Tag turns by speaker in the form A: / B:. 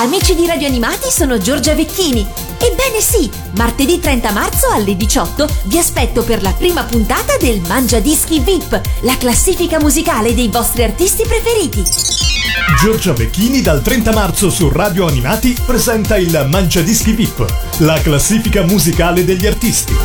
A: Amici di Radio Animati, sono Giorgia Vecchini. Ebbene sì, martedì 30 marzo alle 18 vi aspetto per la prima puntata del Mangia Dischi VIP, la classifica musicale dei vostri artisti preferiti.
B: Giorgia Vecchini dal 30 marzo su Radio Animati presenta il Mangia Dischi VIP, la classifica musicale degli artisti.